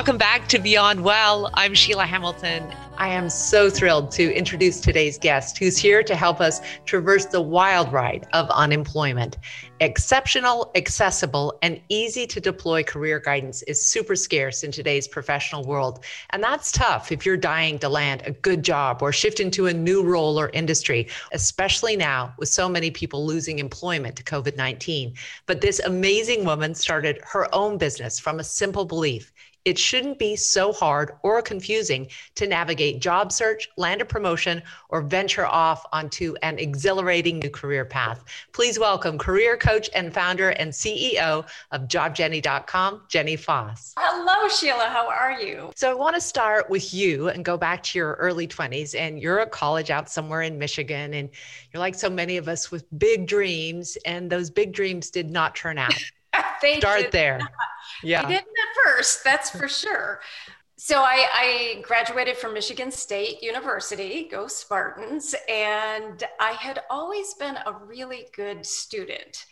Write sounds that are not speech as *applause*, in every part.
Welcome back to Beyond Well. I'm Sheila Hamilton. I am so thrilled to introduce today's guest who's here to help us traverse the wild ride of unemployment. Exceptional, accessible, and easy to deploy career guidance is super scarce in today's professional world. And that's tough if you're dying to land a good job or shift into a new role or industry, especially now with so many people losing employment to COVID 19. But this amazing woman started her own business from a simple belief it shouldn't be so hard or confusing to navigate job search, land a promotion, or venture off onto an exhilarating new career path. Please welcome career coach and founder and CEO of JobJenny.com, Jenny Foss. Hello, Sheila. How are you? So I want to start with you and go back to your early 20s. And you're at college out somewhere in Michigan, and you're like so many of us with big dreams, and those big dreams did not turn out. *laughs* Start there. Not. *laughs* Yeah. They didn't at first, that's for sure. So I, I, graduated from Michigan State University, go Spartans, and I had always been a really good student.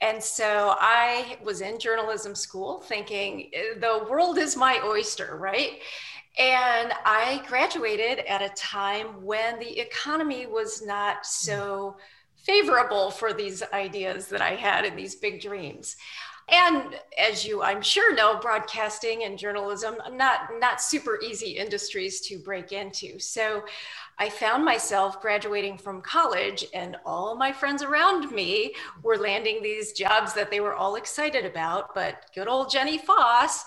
And so I was in journalism school thinking eh, the world is my oyster, right? And I graduated at a time when the economy was not so mm. favorable for these ideas that I had and these big dreams and as you i'm sure know broadcasting and journalism not not super easy industries to break into. So i found myself graduating from college and all my friends around me were landing these jobs that they were all excited about but good old jenny foss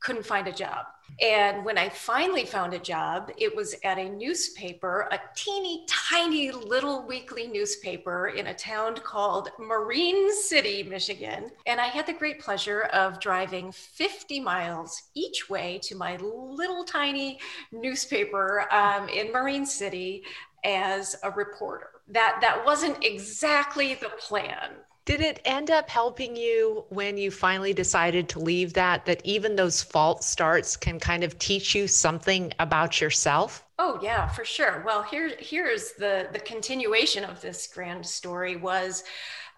couldn't find a job and when I finally found a job, it was at a newspaper, a teeny tiny little weekly newspaper in a town called Marine City, Michigan. And I had the great pleasure of driving 50 miles each way to my little tiny newspaper um, in Marine City as a reporter. That, that wasn't exactly the plan. Did it end up helping you when you finally decided to leave that, that even those false starts can kind of teach you something about yourself? Oh yeah, for sure. Well, here here's the the continuation of this grand story was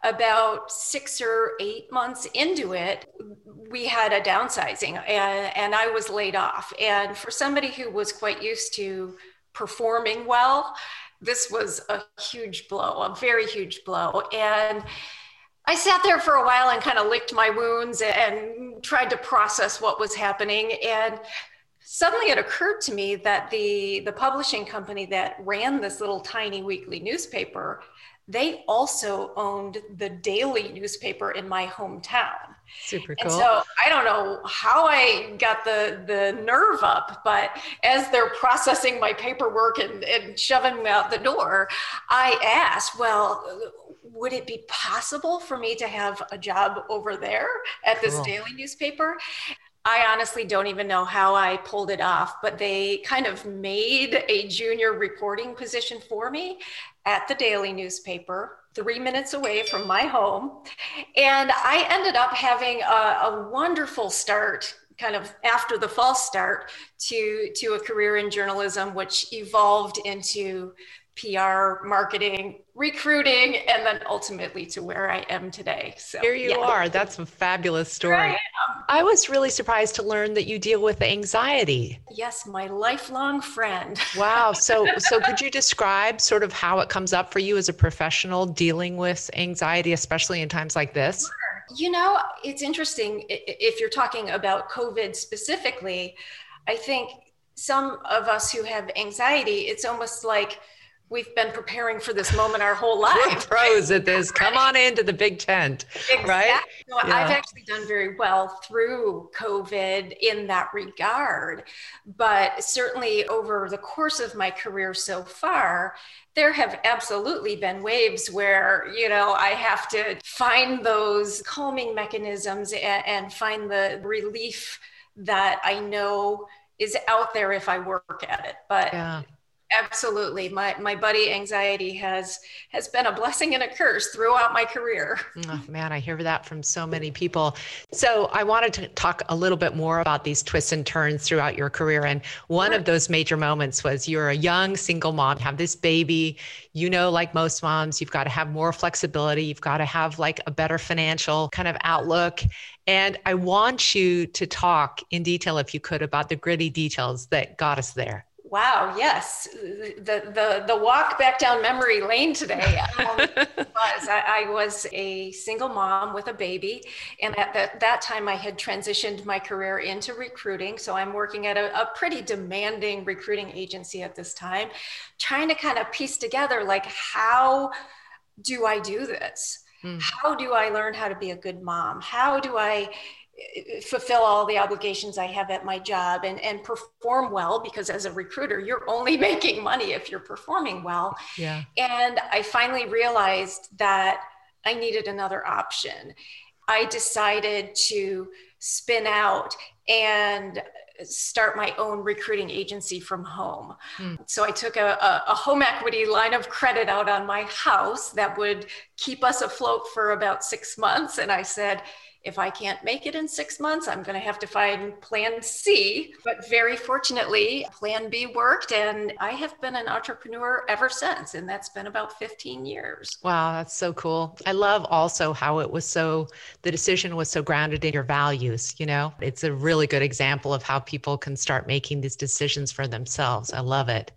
about six or eight months into it, we had a downsizing and, and I was laid off. And for somebody who was quite used to performing well, this was a huge blow, a very huge blow. And I sat there for a while and kind of licked my wounds and tried to process what was happening. And suddenly it occurred to me that the, the publishing company that ran this little tiny weekly newspaper, they also owned the daily newspaper in my hometown. Super cool. And so I don't know how I got the the nerve up, but as they're processing my paperwork and, and shoving me out the door, I asked, well, would it be possible for me to have a job over there at this cool. daily newspaper? I honestly don't even know how I pulled it off, but they kind of made a junior reporting position for me at the daily newspaper, three minutes away from my home. And I ended up having a, a wonderful start kind of after the false start to to a career in journalism which evolved into PR, marketing, recruiting, and then ultimately to where I am today. So here you yeah. are. That's a fabulous story. I, I, was really surprised to learn that you deal with anxiety. Yes, my lifelong friend. *laughs* wow. So so could you describe sort of how it comes up for you as a professional dealing with anxiety, especially in times like this? Sure. You know, it's interesting if you're talking about COVID specifically. I think some of us who have anxiety, it's almost like we've been preparing for this moment our whole life. We're pros at this. Come on into the big tent. Exactly. Right? So yeah. I've actually done very well through COVID in that regard. But certainly over the course of my career so far, there have absolutely been waves where, you know, I have to find those calming mechanisms and, and find the relief that I know is out there if I work at it. But yeah absolutely. My my buddy anxiety has has been a blessing and a curse throughout my career. *laughs* Oh, man, I hear that from so many people. So I wanted to talk a little bit more about these twists and turns throughout your career. And one sure. of those major moments was you're a young single mom, have this baby. You know, like most moms, you've got to have more flexibility. You've got to have like a better financial kind of outlook. And I want you to talk in detail, if you could, about the gritty details that got us there. Wow, yes. The, the, the walk back down memory lane today um, *laughs* was I, I, was a single mom with a baby. And at that, that time, I had transitioned my career into recruiting. So I'm working at a, a pretty demanding recruiting agency at this time, trying to kind of piece together like, how do I do this? Mm. How do I learn how to be a good mom? How do I fulfill all the obligations I have at my job and, and perform well because as a recruiter, you're only *laughs* making money if you're performing well. Yeah. And I finally realized that I needed another option. I decided to spin out and start my own recruiting agency from home. Mm. So I took a, a, a, home equity line of credit out on my house that would keep us afloat for about six months. And I said, if I can't make it in six months, I'm going to have to find plan C. But very fortunately, plan B worked, and I have been an entrepreneur ever since. And that's been about 15 years. Wow, that's so cool. I love also how it was so, the decision was so grounded in your values. You know, it's a really good example of how people can start making these decisions for themselves. I love it.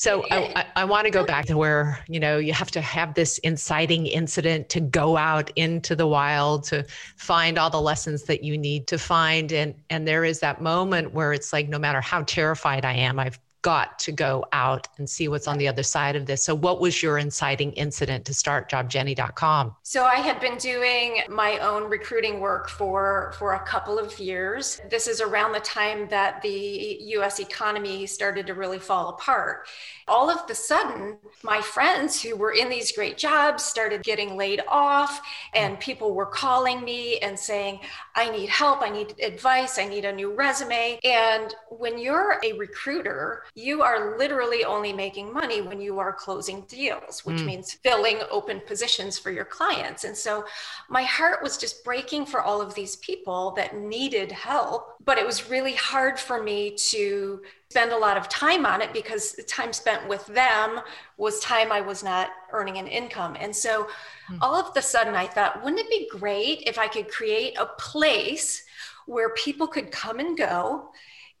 So I, I, I want to go back to where, you know, you have to have this inciting incident to go out into the wild to find all the lessons that you need to find. And, and there is that moment where it's like, no matter how terrified I am, I've got to go out and see what's on the other side of this. So, what was your inciting incident to start jobjenny.com? So, I had been doing my own recruiting work for for a couple of years. This is around the time that the US economy started to really fall apart. All of the sudden, my friends who were in these great jobs started getting laid off, and people were calling me and saying, I need help, I need advice, I need a new resume. And when you're a recruiter, you are literally only making money when you are closing deals, which mm. means filling open positions for your clients. And so my heart was just breaking for all of these people that needed help. But it was really hard for me to spend a lot of time on it because the time spent with them was time I was not earning an income. And so mm. all of the sudden I thought, wouldn't it be great if I could create a place where people could come and go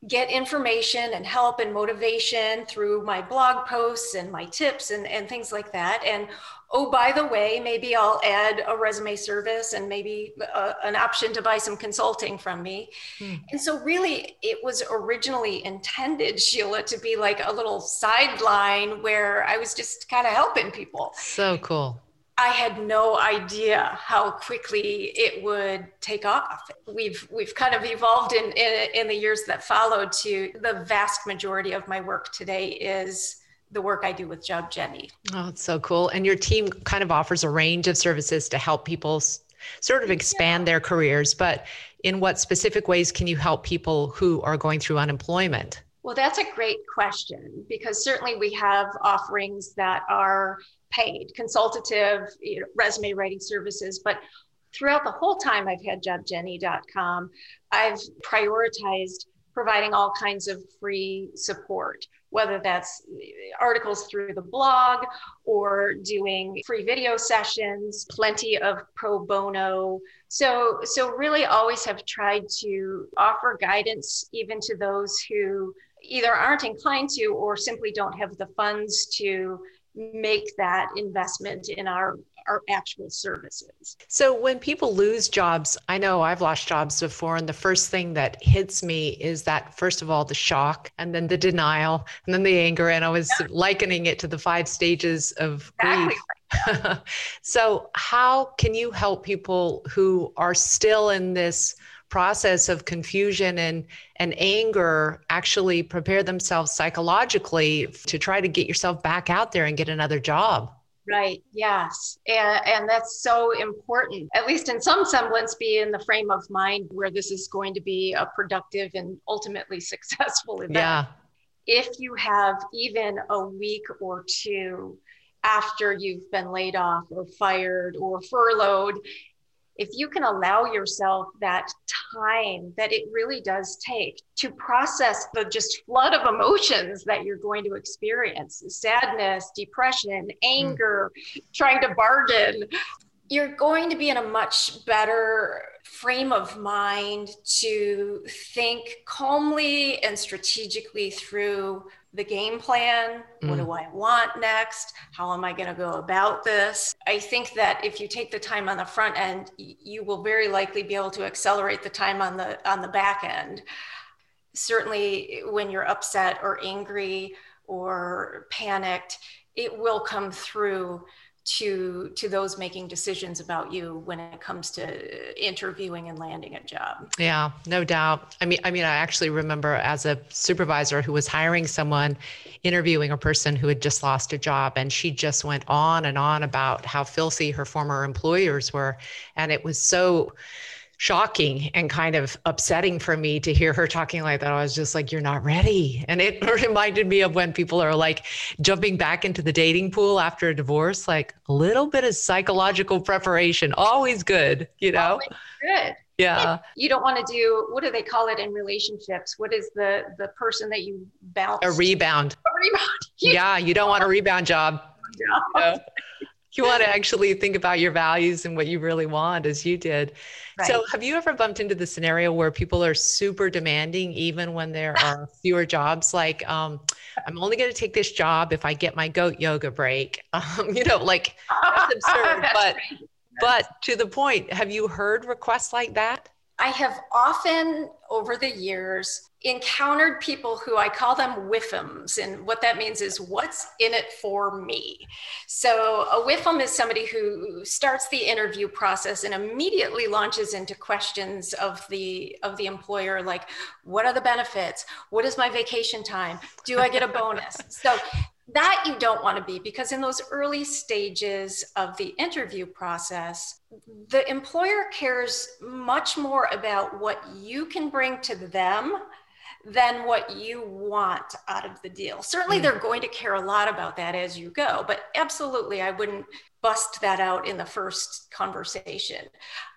get information and help and motivation through my blog posts and my tips and, and things like that. And oh, by the way, maybe I'll add a resume service and maybe a, uh, an option to buy some consulting from me. Hmm. And so, really, it was originally intended, Sheila, to be like a little sideline where I was just kind of helping people. So cool. I had no idea how quickly it would take off. We've we've kind of evolved in, in, in the years that followed to the vast majority of my work today is the work I do with Job Jenny. Oh, it's so cool. And your team kind of offers a range of services to help people sort of expand yeah. their careers, but in what specific ways can you help people who are going through unemployment? Well, that's a great question because certainly we have offerings that are paid, consultative you know, resume writing services. But throughout the whole time I've had jobjenny.com, I've prioritized providing all kinds of free support, whether that's articles through the blog or doing free video sessions, plenty of pro bono. So, so really always have tried to offer guidance even to those who either aren't inclined to or simply don't have the funds to make that investment in our our actual services. So when people lose jobs, I know I've lost jobs before and the first thing that hits me is that first of all the shock and then the denial and then the anger and I was yeah. likening it to the five stages of exactly. grief. *laughs* so how can you help people who are still in this process of confusion and and anger actually prepare themselves psychologically to try to get yourself back out there and get another job. Right yes. And, and that's so important at least in some semblance be in the frame of mind where this is going to be a productive and ultimately *laughs* successful event. Yeah. If you have even a week or two after you've been laid off or fired or furloughed, if you can allow yourself that time that it really does take to process the just flood of emotions that you're going to experience sadness, depression, anger, mm. trying to bargain you're going to be in a much better frame of mind to think calmly and strategically through the game plan. Mm. What do. I want next? How am I going to go about this? I think that if you take the time on the front end, you will very likely be able to accelerate the time on the on the back end. Certainly when you're upset or angry or panicked, it will come through to to those making decisions about you when it comes to interviewing and landing a job. Yeah no doubt. I mean i mean i actually remember as a supervisor who was hiring someone interviewing a person who had just lost a job and she just went on and on about how filthy her former employers were. And it was so shocking and kind of upsetting for me to hear her talking like that. I was just like, you're not ready. And it *laughs* reminded me of when people are like jumping back into the dating pool after a divorce, like a little bit of psychological preparation, always good, you know? Always good. Yeah. You don't want to do what do they call it in relationships? What is the the person that you bounce? A rebound. A rebound. *laughs* yeah, you don't want a rebound job. Yeah. *laughs* you want to actually think about your values and what you really want as you did. Right. So, have you ever bumped into the scenario where people are super demanding, even when there *laughs* are fewer jobs? Like, um, I'm only going to take this job if I get my goat yoga break. *laughs* Um, you know, like that's *laughs* absurd. that's but, right. but to the point, have you heard requests like that? I have often over the years encountered people who I call them whiffums. And what that means is what's in it for me. So a whiffum is somebody who starts the interview process and immediately launches into questions of the of the employer like what are the benefits? What is my vacation time? Do I get a bonus? *laughs* so that you don't want to be because in those early stages of the interview process the employer cares much more about what you can bring to them than what you want out of the deal certainly mm. they're going to care a lot about that as you go but absolutely i wouldn't bust that out in the first conversation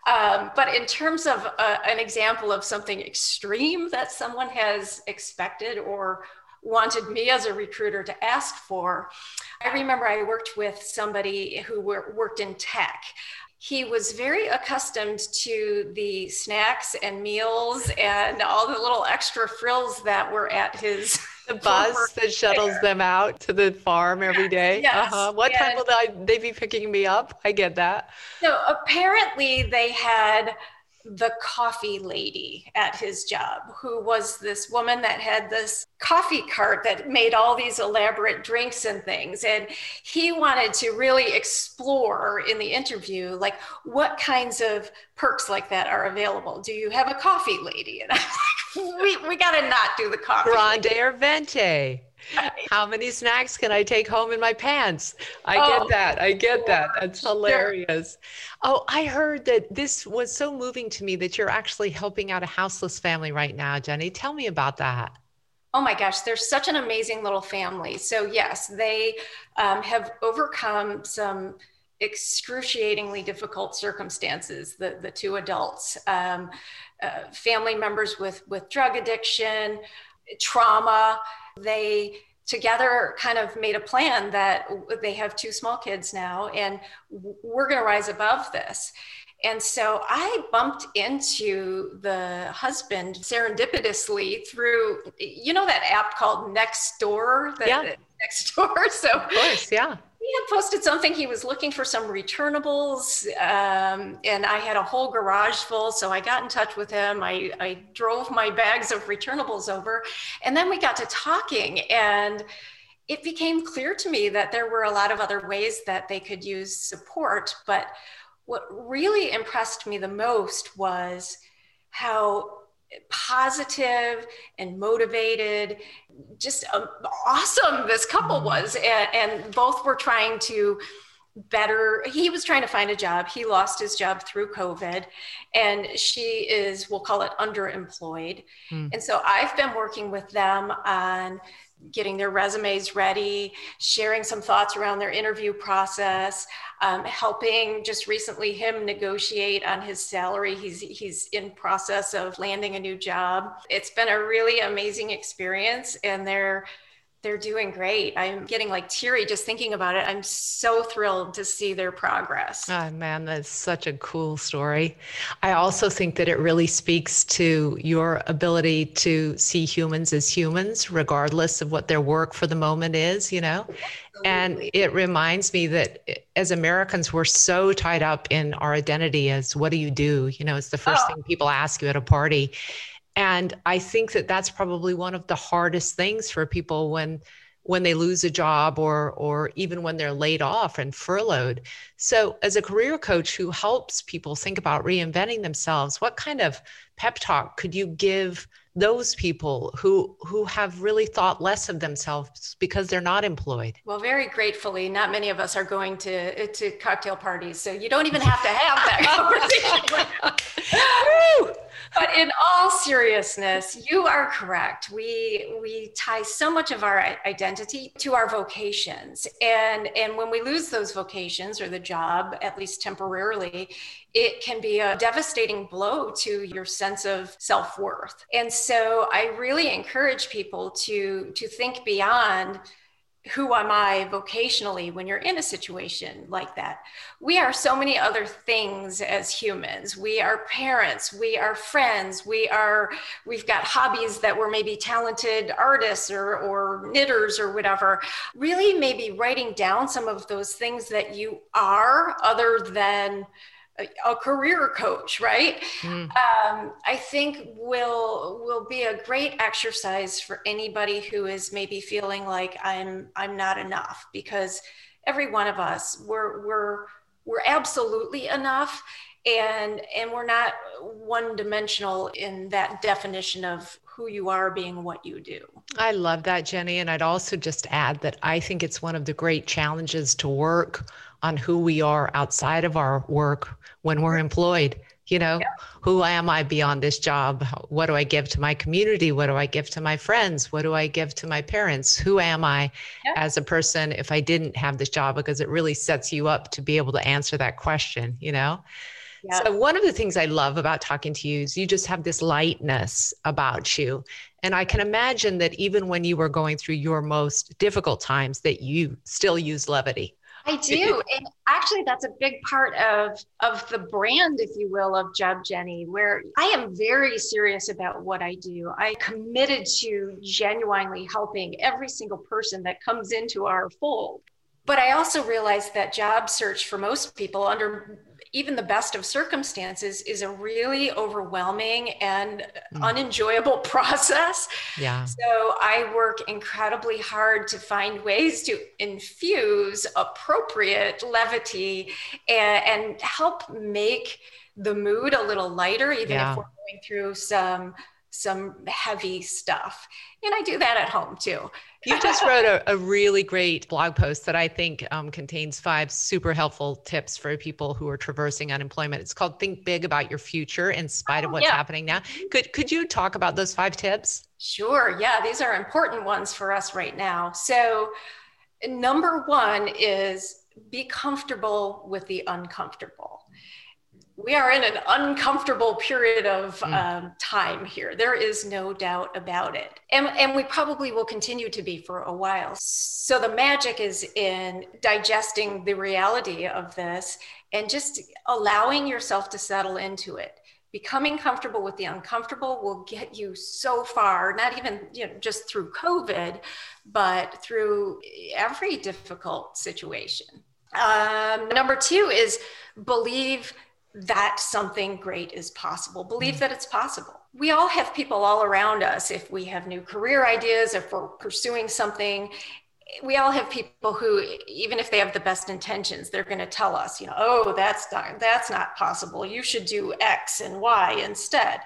um, but in terms of uh, an example of something extreme that someone has expected or wanted me as a recruiter to ask for. I remember I worked with somebody who worked in tech. He was very accustomed to the snacks and meals and all the little extra frills that were at his *laughs* the *laughs* bus that shuttles them out to the farm every day. Yes. Uh-huh. What time will they be picking me up? I get that. So apparently they had the coffee lady at his job, who was this woman that had this coffee cart that made all these elaborate drinks and things. And he wanted to really explore in the interview, like what kinds of perks like that are available. Do you have a coffee lady? *laughs* And I'm like, we, we got to not do the coffee. Grande lady. or venti? *laughs* How many snacks can I take home in my pants? I oh, get that. I get that. That's hilarious. Oh, I heard that this was so moving to me that you're actually helping out a houseless family right now, Jenny. Tell me about that. Oh my gosh, they're such an amazing little family. So, yes, they um, have overcome some excruciatingly difficult circumstances, the, the two adults, um, uh, family members with, with drug addiction, trauma they together kind of made a plan that they have two small kids now and we're going to rise above this. And so I bumped into the husband serendipitously through, you know, that app called Nextdoor. That, yeah. *laughs* Next Door. So, of course, yeah he had posted something. He was looking for some returnables um, and i had a whole garage full so i got in touch with him. I, I drove my bags of returnables over and then we got to talking and it became clear to me that there were a lot of other ways that they could use support but what really impressed me the most was how positive and motivated just um, awesome this couple mm-hmm. was and, and, both were trying to better he was trying to find a job he lost his job through covid and she is we'll call it underemployed mm. and so i've been working with them on getting their resumes ready, sharing some thoughts around their interview process, um, helping just recently him negotiate on his salary. He's he's in process of landing a new job. It's been a really amazing experience, and they're they're doing great. I'm getting like teary just thinking about it. I'm so thrilled to see their progress. Oh, man, that's such a cool story. I also think that it really speaks to your ability to see humans as humans, regardless of what their work for the moment is, you know? Absolutely. And it reminds me that eh, as Americans, we're so tied up in our identity as what do you do? You know, it's the first oh. thing people ask you at a party and i think that that's probably one of the hardest things for people when when they lose a job or or even when they're laid off and furloughed. So as a career coach who helps people think about reinventing themselves what kind of pep talk could you give those people who who have really thought less of themselves because they're not employed? Well very gratefully not many of us are going to to cocktail parties so you don't even have to have that *laughs* conversation but in all seriousness you are correct we we tie so much of our identity to our vocations and and when we lose those vocations or the job at least temporarily it can be a devastating blow to your sense of self-worth. And so I really encourage people to to think beyond who am I vocationally when you're in a situation like that? We are so many other things as humans. We are parents, we are friends, we are, we've got hobbies that we're maybe talented artists or, or knitters or whatever. Really, maybe writing down some of those things that you are other than a, career coach, right? Mm. Um, I think will will be a great exercise for anybody who is maybe feeling like I'm I'm not enough because every one of us we're we're we're absolutely enough and and we're not one dimensional in that definition of who you are being what you do. I love that Jenny and I'd also just add that I think it's one of the great challenges to work on who we are outside of our work when we're employed you know? Yeah. who am i beyond this job? What do i give to my community? What do i give to my friends? What do i give to my parents? Who am i yeah. as a person if i didn't have this job? Because it really sets you up to be able to answer that question you know? Yeah. so one of the things i love about talking to you is you just have this lightness about you. And i can imagine that even when you were going through your most difficult times that you still use levity I do. *laughs* and actually that's a big part of of the brand, if you will, of Job Jenny, where I am very serious about what I do. I committed to genuinely helping every single person that comes into our fold. But I also realized that job search for most people under even the best of circumstances is a really overwhelming and mm. unenjoyable *laughs* process. Yeah. So I work incredibly hard to find ways to infuse appropriate levity and, and help make the mood a little lighter, even yeah. if we're going through some some heavy stuff. And I do that at home too. You just wrote a, a, really great blog post that I think um, contains five super helpful tips for people who are traversing unemployment. It's called "Think Big About Your Future in Spite oh, of What's yeah. Happening Now." Could could you talk about those five tips? Sure. Yeah, these are important ones for us right now. So, number one is be comfortable with the uncomfortable we are in an uncomfortable period of mm. um, time here. There is no doubt about it. And, and we probably will continue to be for a while. So the magic is in digesting the reality of this and just allowing yourself to settle into it. Becoming comfortable with the uncomfortable will get you so far, not even you know, just through COVID, but through every difficult situation. Um, number two is believe that something great is possible. Believe mm. that it's possible. We all have people all around us. If we have new career ideas, if we're pursuing something, we all have people who, even if they have the best intentions, they're going to tell us, you know, oh, that's not that's not possible. You should do X and Y instead.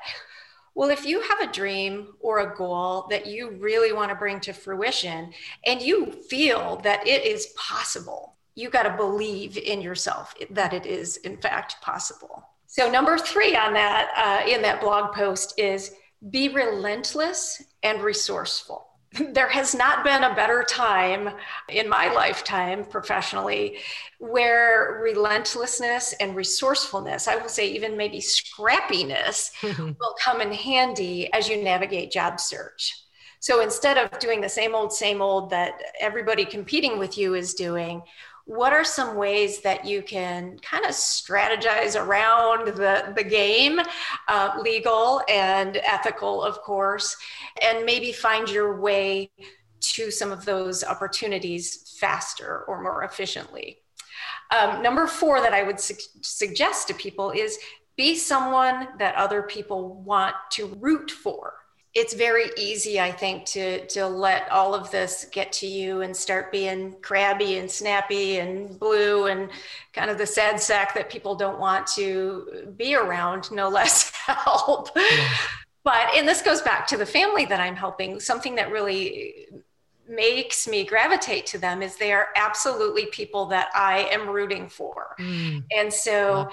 Well, if you have a dream or a goal that you really want to bring to fruition and you feel that it is possible, you got to believe in yourself that it is in fact possible so number three on that uh, in that blog post is be relentless and resourceful *laughs* there has not been a better time in my lifetime professionally where relentlessness and resourcefulness, I will say even maybe scrappiness, *laughs* will come in handy as you navigate job search. So instead of doing the same old, same old that everybody competing with you is doing, what are some ways that you can kind of strategize around the, the game, uh, legal and ethical, of course, and maybe find your way to some of those opportunities faster or more efficiently? Um, number four that I would su- suggest to people is be someone that other people want to root for it's very easy, I think, to to let all of this get to you and start being crabby and snappy and blue and kind of the sad sack that people don't want to be around, no less *laughs* help. Yeah. But and this goes back to the family that I'm helping. Something that really makes me gravitate to them is they are absolutely people that I am rooting for. Mm, and so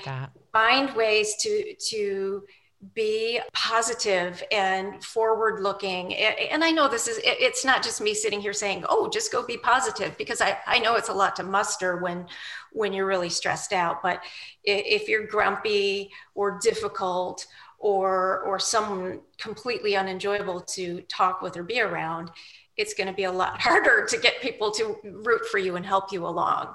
find ways to to be positive and forward looking and i know this is it's not just me sitting here saying oh just go be positive because i, I know it's a lot to muster when when you're really stressed out. But if you're grumpy or difficult or or someone completely unenjoyable to talk with or be around it's going to be a lot *laughs* harder to get people to root for you and help you along.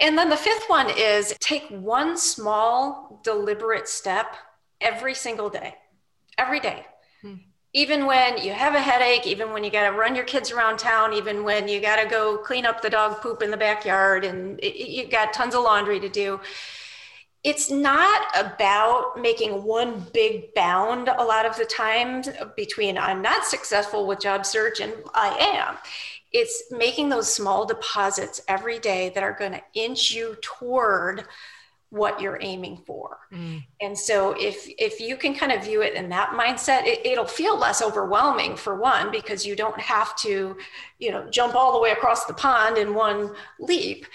And then the fifth one is take one small deliberate step every single day, every day. Hmm. Even when you have a headache, even when you got to run your kids around town, even when you got to go clean up the dog poop in the backyard and you got tons of laundry to do. It's not about making one big bound a lot of the time between I'm not successful with job search and I am it's making those small deposits every day that are going to inch you toward what you're aiming for. Mm. And so if if you can kind of view it in that mindset, it, will feel less overwhelming for one because you don't have to, you know, jump all the way across the pond in one leap.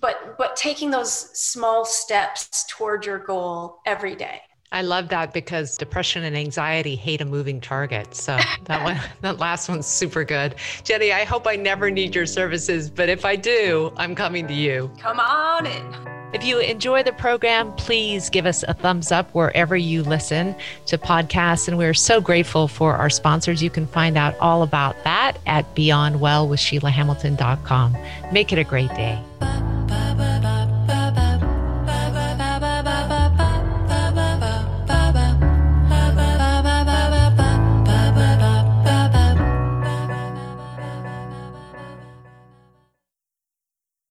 But but taking those small steps toward your goal every day. I love that because depression and anxiety hate a moving target. So that one, *laughs* that last one's super good. Jenny, I hope I never need your services, but if I do, I'm coming to you. Come on in. If you enjoy the program, please give us a thumbs up wherever you listen to podcasts. And we're so grateful for our sponsors. You can find out all about that at beyondwellwithsheilahamilton.com. Make it a great day.